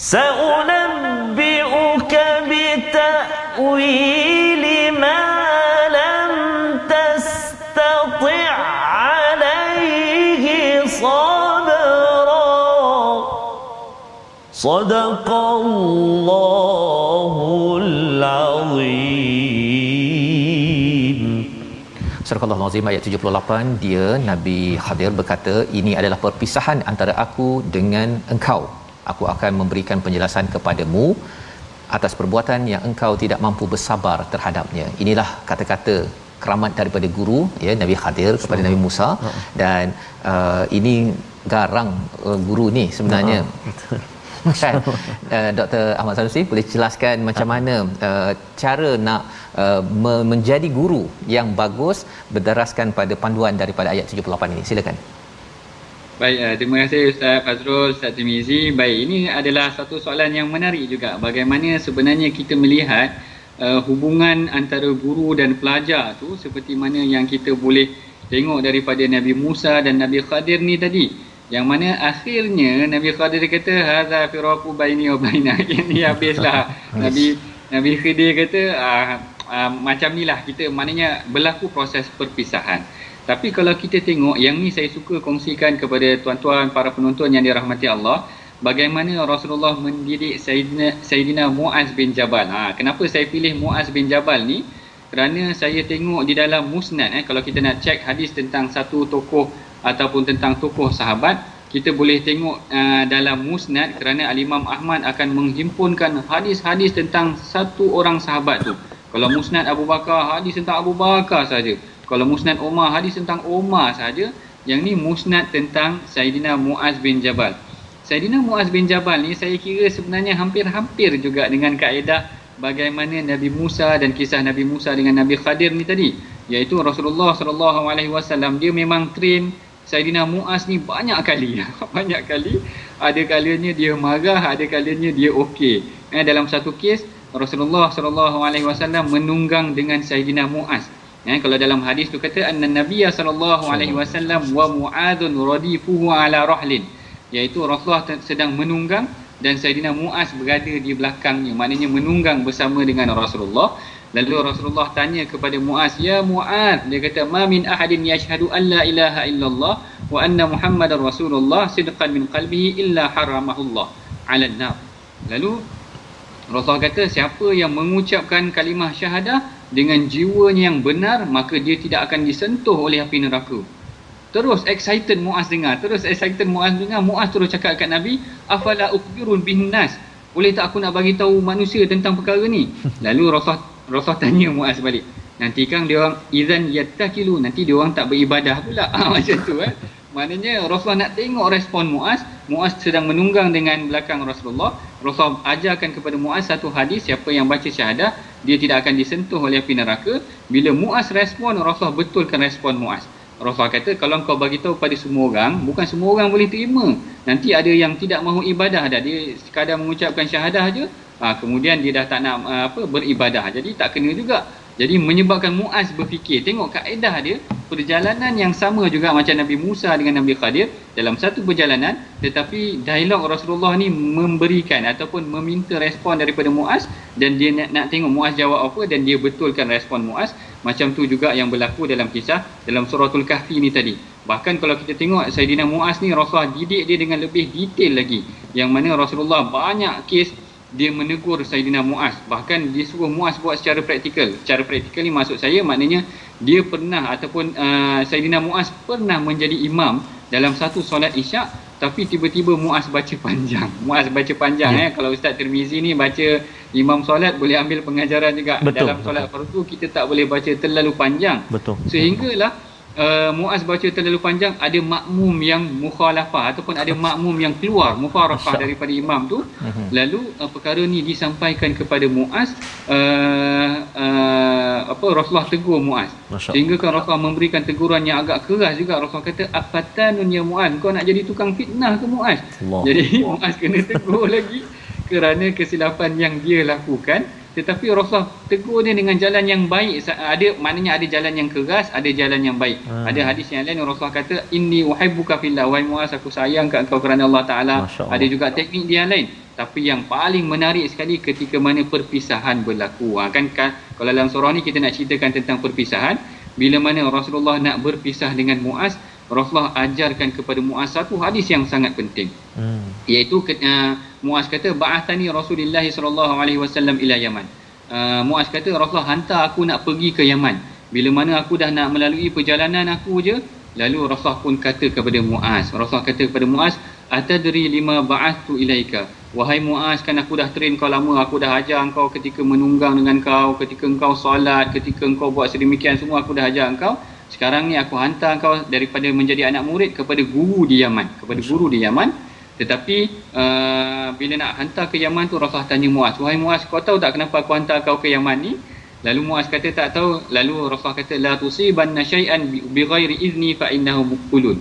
So صدق الله العظيم Surah Al-Azim ayat 78 dia Nabi Khadir berkata ini adalah perpisahan antara aku dengan engkau aku akan memberikan penjelasan kepadamu atas perbuatan yang engkau tidak mampu bersabar terhadapnya inilah kata-kata keramat daripada guru ya Nabi Khadir kepada Nabi Musa dan uh, ini garang uh, guru ni sebenarnya kan uh, Dr Ahmad Sanusi boleh jelaskan macam mana uh, cara nak uh, me- menjadi guru yang bagus berdasarkan pada panduan daripada ayat 78 ini silakan Baik, uh, terima kasih Ustaz Fazrul, Ustaz Timizi. Baik, ini adalah satu soalan yang menarik juga. Bagaimana sebenarnya kita melihat uh, hubungan antara guru dan pelajar tu seperti mana yang kita boleh tengok daripada Nabi Musa dan Nabi Khadir ni tadi. Yang mana akhirnya Nabi Khadir kata hadza firaqu baini wa bainak. Ini habislah. Nabi Nabi Khidir kata ah, uh, macam ni lah kita maknanya berlaku proses perpisahan. Tapi kalau kita tengok yang ni saya suka kongsikan kepada tuan-tuan para penonton yang dirahmati Allah, bagaimana Rasulullah mendidik Sayyidina, Sayyidina Muaz bin Jabal. Ha, kenapa saya pilih Muaz bin Jabal ni? Kerana saya tengok di dalam musnad eh kalau kita nak cek hadis tentang satu tokoh ataupun tentang tokoh sahabat, kita boleh tengok uh, dalam musnad kerana al-Imam Ahmad akan menghimpunkan hadis-hadis tentang satu orang sahabat tu. Kalau musnad Abu Bakar, hadis tentang Abu Bakar saja. Kalau musnad Umar, hadis tentang Umar saja. Yang ni musnad tentang Sayyidina Muaz bin Jabal. Sayyidina Muaz bin Jabal ni saya kira sebenarnya hampir-hampir juga dengan kaedah bagaimana Nabi Musa dan kisah Nabi Musa dengan Nabi Khadir ni tadi. Iaitu Rasulullah SAW dia memang train Saidina Muaz ni banyak kali banyak kali. Ada kalanya dia marah ada kalanya dia okey. Eh, dalam satu kes Rasulullah sallallahu alaihi wasallam menunggang dengan Saidina Muaz. Eh, kalau dalam hadis tu kata anna nabiyya sallallahu alaihi wasallam wa muadzun radifuhu ala rahlin. Iaitu Rasulullah sedang menunggang dan Saidina Muaz berada di belakangnya. Maknanya menunggang bersama dengan Rasulullah Lalu Rasulullah tanya kepada Muaz, "Ya Muaz," dia kata, "Ma min ahadin yashhadu an la ilaha illallah wa anna Muhammadar Rasulullah sidqan min qalbihi illa haramahullah 'ala an-nar." Lalu Rasulullah kata, siapa yang mengucapkan kalimah syahadah dengan jiwanya yang benar, maka dia tidak akan disentuh oleh api neraka. Terus excited Muaz dengar. Terus excited Muaz dengar. Muaz terus cakap kat Nabi, "Afala ukhbirun bin nas?" Boleh tak aku nak bagi tahu manusia tentang perkara ni? Lalu Rasulullah Rasulullah tanya Muaz balik. Nanti kan dia orang izan yattakilu nanti dia orang tak beribadah pula. Ha, macam tu eh. Maknanya Rasulullah nak tengok respon Muaz. Muaz sedang menunggang dengan belakang Rasulullah. Rasulullah ajarkan kepada Muaz satu hadis siapa yang baca syahadah dia tidak akan disentuh oleh api neraka. Bila Muaz respon Rasulullah betulkan respon Muaz. Rasulullah kata kalau kau bagi tahu pada semua orang bukan semua orang boleh terima. Nanti ada yang tidak mahu ibadah dah dia sekadar mengucapkan syahadah aja ha, kemudian dia dah tak nak uh, apa beribadah. Jadi tak kena juga. Jadi menyebabkan Muaz berfikir tengok kaedah dia perjalanan yang sama juga macam Nabi Musa dengan Nabi Khadir dalam satu perjalanan tetapi dialog Rasulullah ni memberikan ataupun meminta respon daripada Muaz dan dia nak, nak tengok Muaz jawab apa dan dia betulkan respon Muaz. Macam tu juga yang berlaku dalam kisah dalam suratul kahfi ni tadi. Bahkan kalau kita tengok Sayyidina Muaz ni Rasulullah didik dia dengan lebih detail lagi. Yang mana Rasulullah banyak kes dia menegur Saidina Muaz. Bahkan dia suruh Muaz buat secara praktikal. Secara praktikal ni maksud saya maknanya dia pernah ataupun uh, Saidina Muaz pernah menjadi imam dalam satu solat isyak tapi tiba-tiba Muaz baca panjang. Muaz baca panjang ya. eh. Kalau Ustaz Tirmizi ni baca imam solat boleh ambil pengajaran juga. Betul, dalam solat fardu kita tak boleh baca terlalu panjang. Betul. Sehinggalah uh, Muaz baca terlalu panjang ada makmum yang mukhalafah ataupun ada makmum yang keluar mufaraqah daripada imam tu. Uh-huh. lalu uh, perkara ni disampaikan kepada Muaz uh, uh, apa Rasulullah tegur Muaz. Sehingga kan Rasulullah memberikan teguran yang agak keras juga. Rasulullah kata afatanun ya Muaz kau nak jadi tukang fitnah ke Muaz? Allah. jadi Muaz kena tegur lagi kerana kesilapan yang dia lakukan tetapi Rasulullah tegur dia dengan jalan yang baik. Ada maknanya ada jalan yang keras ada jalan yang baik. Hmm. ada hadis yang lain Rasulullah kata inni uhibbuka fillah. Wa muas aku sayang kat engkau kerana Allah taala. Ada juga teknik dia lain. Tapi yang paling menarik sekali ketika mana perpisahan berlaku. Ha, kan, kan kalau dalam surah ni kita nak ceritakan tentang perpisahan. Bila mana Rasulullah nak berpisah dengan Muaz Rasulullah ajarkan kepada Muaz satu hadis yang sangat penting. Hmm. Iaitu uh, Muaz kata ba'athani Rasulullah sallallahu alaihi wasallam ila Yaman. Uh, Muaz kata Rasulullah hantar aku nak pergi ke Yaman. Bila mana aku dah nak melalui perjalanan aku je, lalu Rasulullah pun kata kepada Muaz. Rasulullah kata kepada Muaz, "Atadri lima ba'athtu ilaika?" Wahai Muaz, kan aku dah train kau lama, aku dah ajar engkau ketika menunggang dengan kau, ketika engkau solat, ketika engkau buat sedemikian semua aku dah ajar engkau sekarang ni aku hantar kau daripada menjadi anak murid kepada guru di Yaman. Kepada guru di Yaman. Tetapi uh, bila nak hantar ke Yaman tu Rasulullah tanya Muaz wahai Muaz kau tahu tak kenapa aku hantar kau ke Yaman ni? Lalu Muaz kata tak tahu. Lalu Rasulullah kata la tusibanna syai'an bi ghairi izni fa innahu muqulun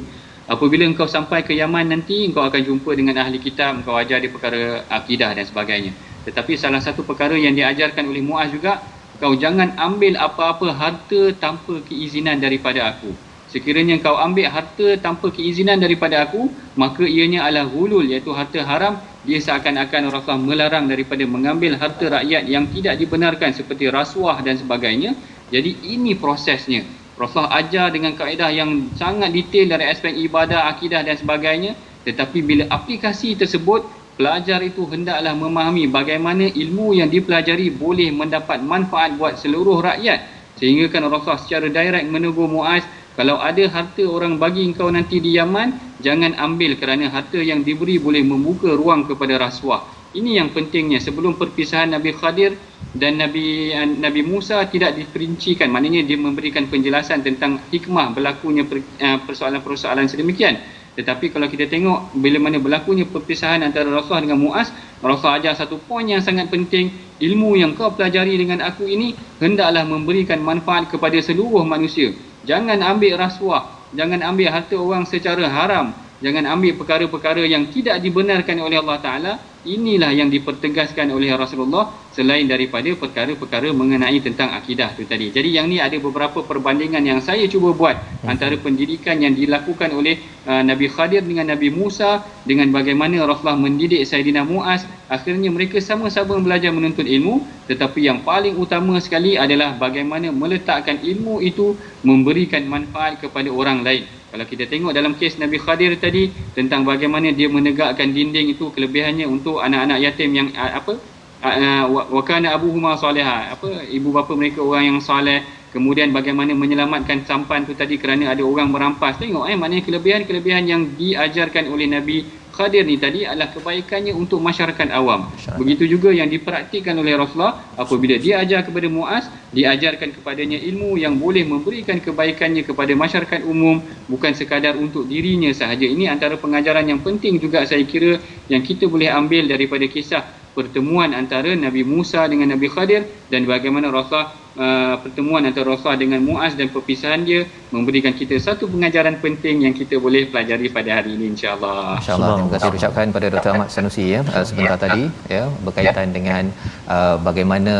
apabila engkau sampai ke Yaman nanti engkau akan jumpa dengan ahli kitab engkau ajar dia perkara akidah dan sebagainya. Tetapi salah satu perkara yang diajarkan oleh Muaz juga kau jangan ambil apa-apa harta tanpa keizinan daripada aku. Sekiranya kau ambil harta tanpa keizinan daripada aku, maka ianya adalah hulul iaitu harta haram. Dia seakan-akan Rasulullah melarang daripada mengambil harta rakyat yang tidak dibenarkan seperti rasuah dan sebagainya. Jadi ini prosesnya. Rasulullah ajar dengan kaedah yang sangat detail dari aspek ibadah, akidah dan sebagainya. Tetapi bila aplikasi tersebut pelajar itu hendaklah memahami bagaimana ilmu yang dipelajari boleh mendapat manfaat buat seluruh rakyat sehingga kan Rasulullah secara direct menegur Muaz kalau ada harta orang bagi engkau nanti di Yaman, jangan ambil kerana harta yang diberi boleh membuka ruang kepada rasuah. Ini yang pentingnya sebelum perpisahan Nabi Khadir dan Nabi Nabi Musa tidak diperincikan. Maknanya dia memberikan penjelasan tentang hikmah berlakunya eh, persoalan-persoalan sedemikian. Tetapi kalau kita tengok bila mana berlakunya perpisahan antara Rasulullah dengan Muaz, Rasulullah ajar satu poin yang sangat penting, ilmu yang kau pelajari dengan aku ini hendaklah memberikan manfaat kepada seluruh manusia. Jangan ambil rasuah, jangan ambil harta orang secara haram, jangan ambil perkara-perkara yang tidak dibenarkan oleh Allah Taala. Inilah yang dipertegaskan oleh Rasulullah selain daripada perkara-perkara mengenai tentang akidah tu tadi. Jadi yang ni ada beberapa perbandingan yang saya cuba buat antara pendidikan yang dilakukan oleh uh, Nabi Khadir dengan Nabi Musa dengan bagaimana Rasulullah mendidik Sayyidina Muaz. Akhirnya mereka sama-sama belajar menuntut ilmu tetapi yang paling utama sekali adalah bagaimana meletakkan ilmu itu memberikan manfaat kepada orang lain. Kalau kita tengok dalam kes Nabi Khadir tadi tentang bagaimana dia menegakkan dinding itu kelebihannya untuk anak-anak yatim yang apa wa kana abuhuma saliha apa ibu bapa mereka orang yang soleh kemudian bagaimana menyelamatkan sampan tu tadi kerana ada orang merampas tengok eh maknanya kelebihan-kelebihan yang diajarkan oleh Nabi Khadir ni tadi adalah kebaikannya untuk masyarakat awam. Masyarakat. Begitu juga yang dipraktikkan oleh Rasulullah apabila dia ajar kepada Muaz, diajarkan kepadanya ilmu yang boleh memberikan kebaikannya kepada masyarakat umum bukan sekadar untuk dirinya sahaja. Ini antara pengajaran yang penting juga saya kira yang kita boleh ambil daripada kisah pertemuan antara Nabi Musa dengan Nabi Khadir dan bagaimana Rasulullah uh, pertemuan antara Rasulullah dengan Muaz dan perpisahan dia memberikan kita satu pengajaran penting yang kita boleh pelajari pada hari ini insya-Allah. Insya-Allah terima kasih ucapkan pada Dr. Ahmad Sanusi ya uh, sebentar ya. tadi ya berkaitan ya. dengan uh, bagaimana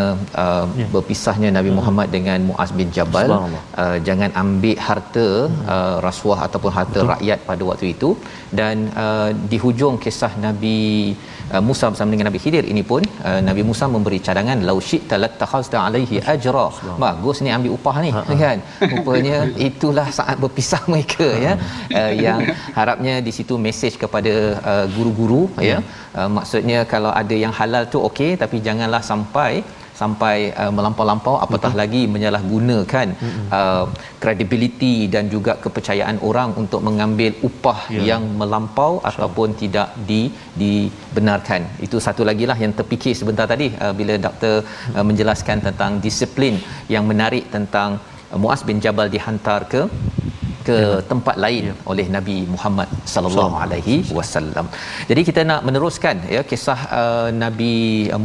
uh, ya. berpisahnya Nabi Muhammad dengan Muaz bin Jabal uh, jangan ambil harta uh, rasuah ataupun harta Betul. rakyat pada waktu itu dan uh, di hujung kisah Nabi uh, Musa bersama dengan Nabi Khidir. Ini pun uh, Nabi Musa memberi cadangan lau syi'ta latakhazta alaihi ajra. Bagus ni ambil upah ni Ha-ha. kan? Rupanya itulah saat berpisah mereka ya. Uh, yang harapnya di situ mesej kepada uh, guru-guru ya, ya. Uh, maksudnya kalau ada yang halal tu okey tapi janganlah sampai sampai uh, melampau-lampau apatah Betul. lagi menyalahgunakan uh, credibility dan juga kepercayaan orang untuk mengambil upah ya. yang melampau Sure. ataupun tidak di dibenarkan itu satu lagi lah yang terfikir sebentar tadi uh, bila doktor uh, menjelaskan tentang disiplin yang menarik tentang Muaz bin Jabal dihantar ke ke ya. tempat lain ya. oleh Nabi Muhammad sallallahu alaihi wasallam. Jadi kita nak meneruskan ya kisah uh, Nabi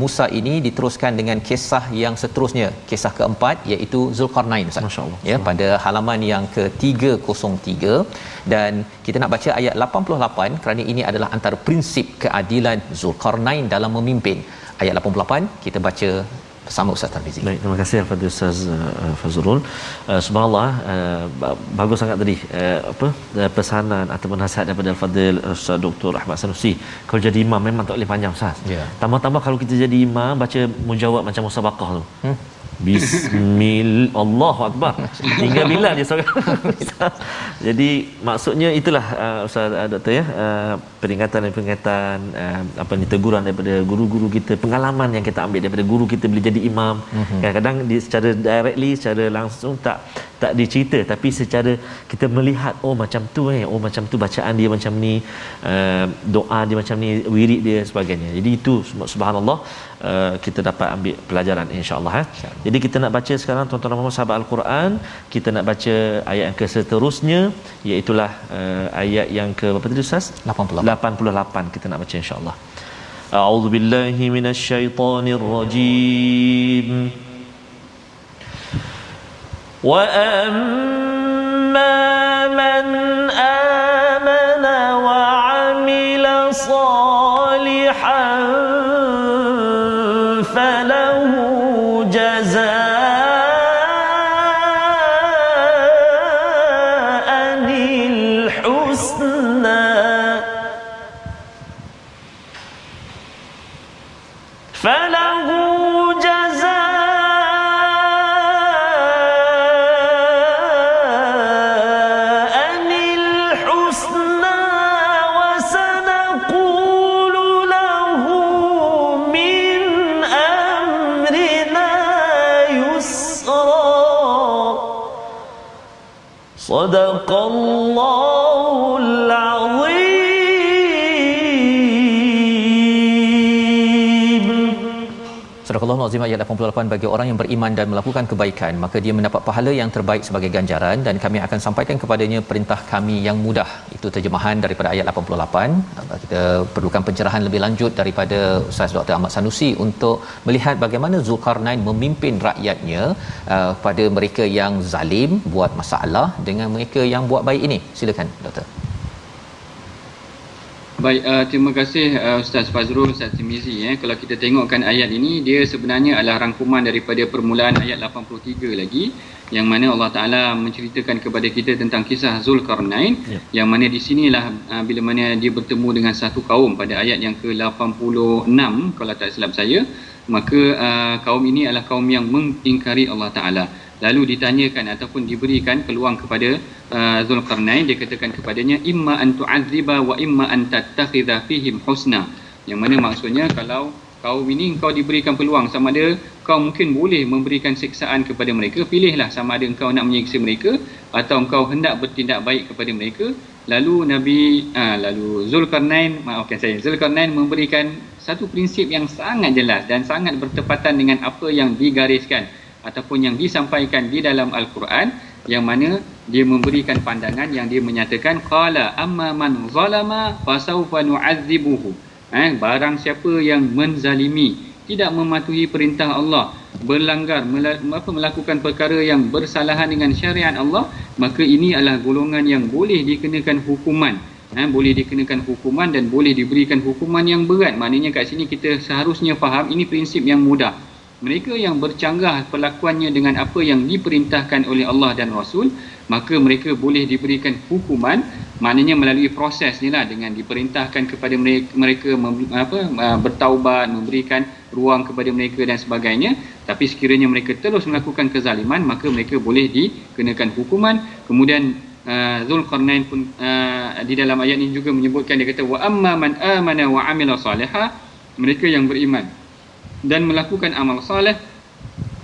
Musa ini diteruskan dengan kisah yang seterusnya, kisah keempat iaitu Zulkarnain Ustaz. Masya-Allah. Ya pada halaman yang ke-303 dan kita nak baca ayat 88 kerana ini adalah antara prinsip keadilan Zulkarnain dalam memimpin. Ayat 88 kita baca bersama Ustaz Tarmizi. Baik, terima kasih kepada Ustaz uh, Fazrul. Uh, subhanallah uh, bagus sangat tadi uh, apa uh, pesanan ataupun nasihat daripada Fadil Ustaz Dr. Ahmad Sanusi. Kalau jadi imam memang tak boleh panjang Ustaz. Yeah. Tambah-tambah kalau kita jadi imam baca mujawab macam musabaqah tu. Hmm? Bismillah Allahu Akbar. Tinggal bila dia seorang. Jadi maksudnya itulah uh, Ustaz uh, doktor ya uh, peringatan dan peringatan uh, apa ni teguran daripada guru-guru kita, pengalaman yang kita ambil daripada guru kita bila jadi imam. Mm-hmm. Kadang-kadang di secara directly, secara langsung tak tak dicerita tapi secara kita melihat oh macam tu eh oh macam tu bacaan dia macam ni uh, doa dia macam ni wirid dia sebagainya jadi itu subhanallah uh, kita dapat ambil pelajaran insyaallah eh jadi kita nak baca sekarang tuan-tuan dan sahabat al-Quran kita nak baca ayat yang seterusnya iaitu uh, ayat yang ke berapa tadi ustaz 88 88 kita nak baca insyaallah أعوذ بالله من الشيطان الرجيم واما من امن Al-Azim ayat 88 bagi orang yang beriman dan melakukan kebaikan maka dia mendapat pahala yang terbaik sebagai ganjaran dan kami akan sampaikan kepadanya perintah kami yang mudah. Itu terjemahan daripada ayat 88 kita perlukan pencerahan lebih lanjut daripada Ustaz Dr. Ahmad Sanusi untuk melihat bagaimana Zulkarnain memimpin rakyatnya uh, pada mereka yang zalim buat masalah dengan mereka yang buat baik ini. Silakan doktor Baik, uh, terima kasih uh, Ustaz Fazrul, Ustaz Timizi. Eh. Kalau kita tengokkan ayat ini, dia sebenarnya adalah rangkuman daripada permulaan ayat 83 lagi yang mana Allah Taala menceritakan kepada kita tentang kisah Zulkarnain ya. yang mana di sinilah uh, bila mana dia bertemu dengan satu kaum pada ayat yang ke-86 kalau tak silap saya maka uh, kaum ini adalah kaum yang mengingkari Allah Taala lalu ditanyakan ataupun diberikan peluang kepada uh, Zulkarnain. Dia katakan kepadanya imma an tu'adziba wa imma an tattakhidha fihim husna. Yang mana maksudnya kalau kaum ini kau diberikan peluang sama ada kau mungkin boleh memberikan siksaan kepada mereka. Pilihlah sama ada engkau nak menyiksa mereka atau engkau hendak bertindak baik kepada mereka. Lalu Nabi uh, lalu Zulkarnain maafkan saya Zulkarnain memberikan satu prinsip yang sangat jelas dan sangat bertepatan dengan apa yang digariskan ataupun yang disampaikan di dalam al-Quran yang mana dia memberikan pandangan yang dia menyatakan qala amma man zalama fasawfa nu'adzibuhu. Eh barang siapa yang menzalimi tidak mematuhi perintah Allah berlanggar apa melakukan perkara yang bersalahan dengan syariat Allah maka ini adalah golongan yang boleh dikenakan hukuman. Eh, boleh dikenakan hukuman dan boleh diberikan hukuman yang berat. Maknanya kat sini kita seharusnya faham ini prinsip yang mudah mereka yang bercanggah perlakuannya dengan apa yang diperintahkan oleh Allah dan Rasul maka mereka boleh diberikan hukuman maknanya melalui proses ni lah dengan diperintahkan kepada mereka, mereka mem, apa, bertaubat memberikan ruang kepada mereka dan sebagainya. Tapi sekiranya mereka terus melakukan kezaliman maka mereka boleh dikenakan hukuman. Kemudian uh, Zulkarnain pun uh, di dalam ayat ini juga menyebutkan dia kata wa amma man amana wa amila salihah mereka yang beriman dan melakukan amal saleh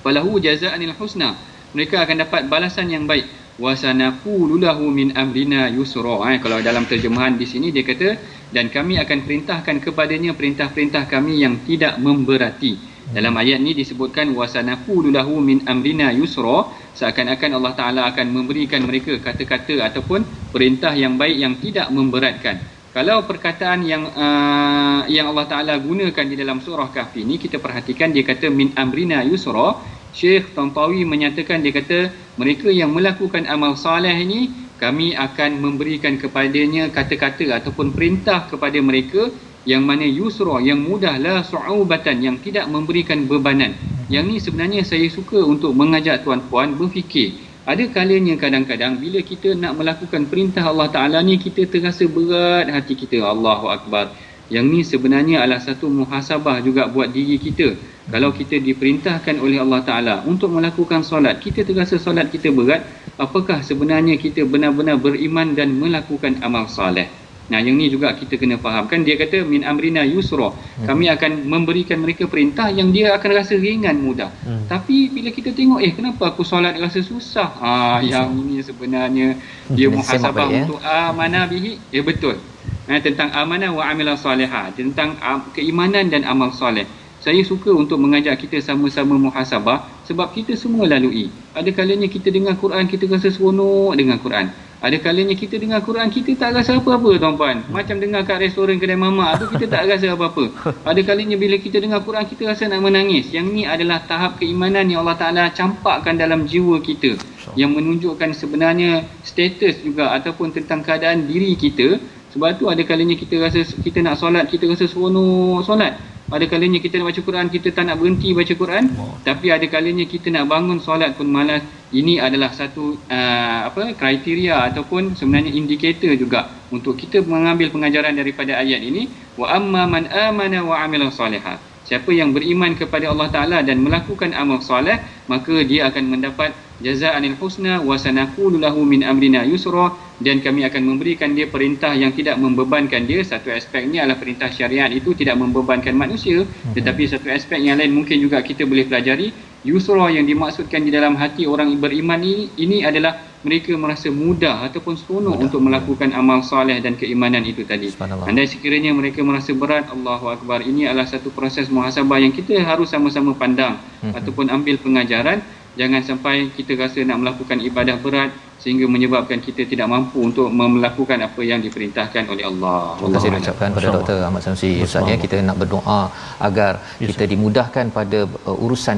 falahu jazaa'anil husna. Mereka akan dapat balasan yang baik. Wa sanaqulu lahu min amrina yusra. Eh, kalau dalam terjemahan di sini dia kata dan kami akan perintahkan kepadanya perintah-perintah kami yang tidak memberati. Dalam ayat ni disebutkan wasanaqulu lahu min amrina yusra. Seakan-akan Allah Taala akan memberikan mereka kata-kata ataupun perintah yang baik yang tidak memberatkan kalau perkataan yang uh, yang Allah Taala gunakan di dalam surah kahfi ni kita perhatikan dia kata min amrina yusra. Syekh Tantawi menyatakan dia kata mereka yang melakukan amal saleh ini kami akan memberikan kepadanya kata-kata ataupun perintah kepada mereka yang mana yusra yang mudah la su'ubatan yang tidak memberikan bebanan. Yang ni sebenarnya saya suka untuk mengajak tuan-puan berfikir ada kalanya kadang-kadang bila kita nak melakukan perintah Allah Ta'ala ni kita terasa berat hati kita. Allahu Akbar. Yang ni sebenarnya adalah satu muhasabah juga buat diri kita. Kalau kita diperintahkan oleh Allah Ta'ala untuk melakukan solat kita terasa solat kita berat apakah sebenarnya kita benar-benar beriman dan melakukan amal soleh Nah, yang ni juga kita kena faham kan dia kata min amrina yusra. Hmm. Kami akan memberikan mereka perintah yang dia akan rasa ringan mudah. Hmm. Tapi bila kita tengok eh kenapa aku solat rasa susah? Ha yang ini sebenarnya hmm. dia muhasabah ya? untuk amanah bihi. Ya betul. Nah, tentang amanah wa amila salihah, tentang uh, keimanan dan amal soleh. Saya suka untuk mengajak kita sama-sama muhasabah sebab kita semua lalui. Ada kalanya kita dengar Quran kita rasa seronok dengan Quran. Ada kalanya kita dengar Quran kita tak rasa apa-apa tuan-puan. Macam dengar kat restoran kedai mama tu kita tak rasa apa-apa. Ada kalanya bila kita dengar Quran kita rasa nak menangis. Yang ni adalah tahap keimanan yang Allah Taala campakkan dalam jiwa kita yang menunjukkan sebenarnya status juga ataupun tentang keadaan diri kita. Sebab tu ada kalanya kita rasa kita nak solat kita rasa seronok solat. Ada kalanya kita nak baca Quran, kita tak nak berhenti baca Quran. Oh. Tapi ada kalanya kita nak bangun solat pun malas. Ini adalah satu uh, apa kriteria ataupun sebenarnya indikator juga untuk kita mengambil pengajaran daripada ayat ini. Wa amma man amana wa amila salihat. Siapa yang beriman kepada Allah Ta'ala dan melakukan amal soleh, maka dia akan mendapat jaza'anil husna wa sanaqulu lahu min amrina yusra dan kami akan memberikan dia perintah yang tidak membebankan dia. Satu aspeknya adalah perintah syariat itu tidak membebankan manusia, mhm. tetapi satu aspek yang lain mungkin juga kita boleh pelajari. Yusra yang dimaksudkan di dalam hati orang beriman ini, ini adalah mereka merasa mudah ataupun seronok Mudah. untuk melakukan amal soleh dan keimanan itu tadi. Andai sekiranya mereka merasa berat, Allahu Akbar, ini adalah satu proses muhasabah yang kita harus sama-sama pandang Mhm. ataupun ambil pengajaran. Jangan sampai kita rasa nak melakukan ibadah berat sehingga menyebabkan kita tidak mampu untuk melakukan apa yang diperintahkan oleh Allah. Terima kasih Wallahu diucapkan pada Masya Allah. Dr. Ahmad Sanusi Ustaz ya Allah. kita nak berdoa agar kita dimudahkan pada uh, urusan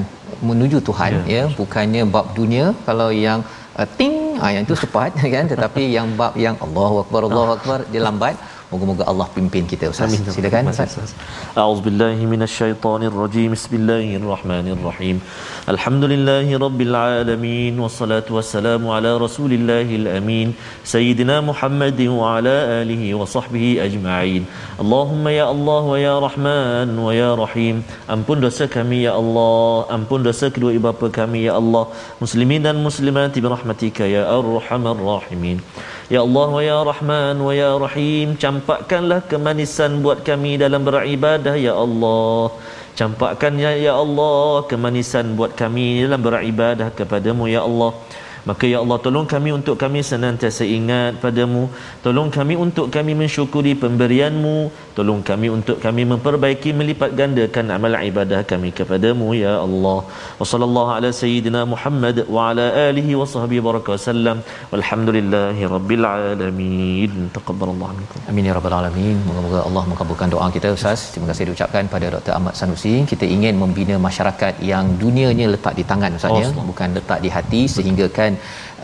menuju Tuhan Ya. ya bukannya bab dunia kalau yang uh, ting ah yang itu cepat kan tetapi yang bab yang Allahu akbar Allahu akbar dia lambat moga-moga Allah pimpin kita Ustaz Amin. silakan Ustaz Ustaz. A'udzu billahi minasyaitonir rajim. Bismillahirrahmanirrahim. Alhamdulillahi rabbil alamin wassalatu wassalamu ala rasulillahil amin sayyidina Muhammadin wa ala alihi wa sahbihi ajma'in. Allahumma ya Allah wa ya Rahman wa ya Rahim. Ampun dosa kami ya Allah, ampun dosa kedua ibu bapa kami ya Allah. Muslimin dan muslimat bi rahmatika ya arhamar rahimin. Ya Allah wa ya Rahman wa ya Rahim Campakkanlah kemanisan buat kami dalam beribadah Ya Allah. Campakkan ya, ya Allah kemanisan buat kami dalam beribadah kepadamu Ya Allah Maka ya Allah tolong kami untuk kami senantiasa ingat padamu Tolong kami untuk kami mensyukuri pemberianmu Tolong kami untuk kami memperbaiki melipat gandakan amal ibadah kami kepadamu ya Allah Wa sallallahu ala sayyidina Muhammad wa ala alihi wa sahbihi baraka wasallam Walhamdulillahi rabbil alamin Taqabbalallahu minkum Amin ya rabbal alamin. Moga-moga Allah mengabulkan doa kita Ustaz. Terima kasih diucapkan pada Dr. Ahmad Sanusi. Kita ingin membina masyarakat yang dunianya letak di tangan Ustaz ya, Awesome. bukan letak di hati sehingga kan and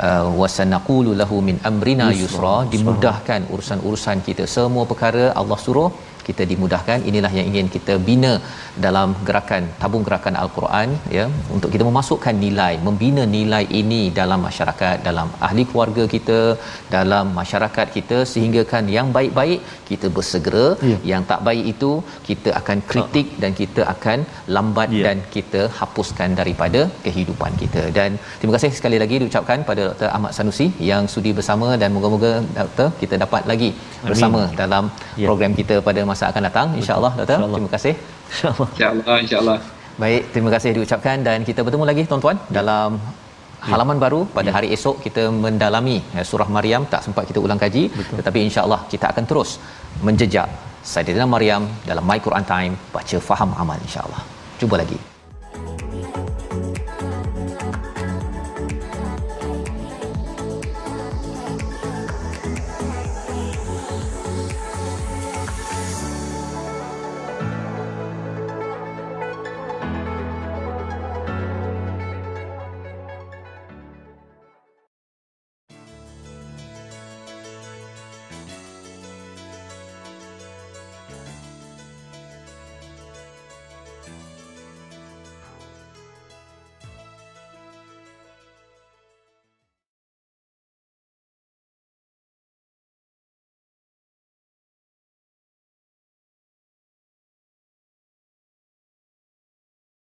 uh, wasanaqulu lahu min amrina Yusra. dimudahkan urusan-urusan kita. Semua perkara Allah suruh kita dimudahkan. Inilah yang ingin kita bina dalam gerakan tabung gerakan al-Quran ya untuk kita memasukkan nilai membina nilai ini dalam masyarakat dalam ahli keluarga kita dalam masyarakat kita sehingga kan yang baik-baik kita bersegera. Ya. yang tak baik itu kita akan kritik dan kita akan lambat Ya. dan kita hapuskan daripada kehidupan kita. Dan terima kasih sekali lagi diucapkan pada Dr. Ahmad Sanusi yang sudi bersama dan moga-moga doktor kita dapat lagi bersama dalam Ya. program kita pada masa akan datang. Insyaallah doktor. InsyaAllah. terima kasih. InsyaAllah. InsyaAllah, insyaAllah. baik terima kasih diucapkan dan kita bertemu lagi tuan-tuan dalam halaman baru pada hari esok kita mendalami eh, surah Maryam. Tak sempat kita ulang kaji Betul. tetapi insyaallah kita akan terus menjejak Saidina Maryam dalam My Quran Time baca faham amal insyaallah. Jumpa lagi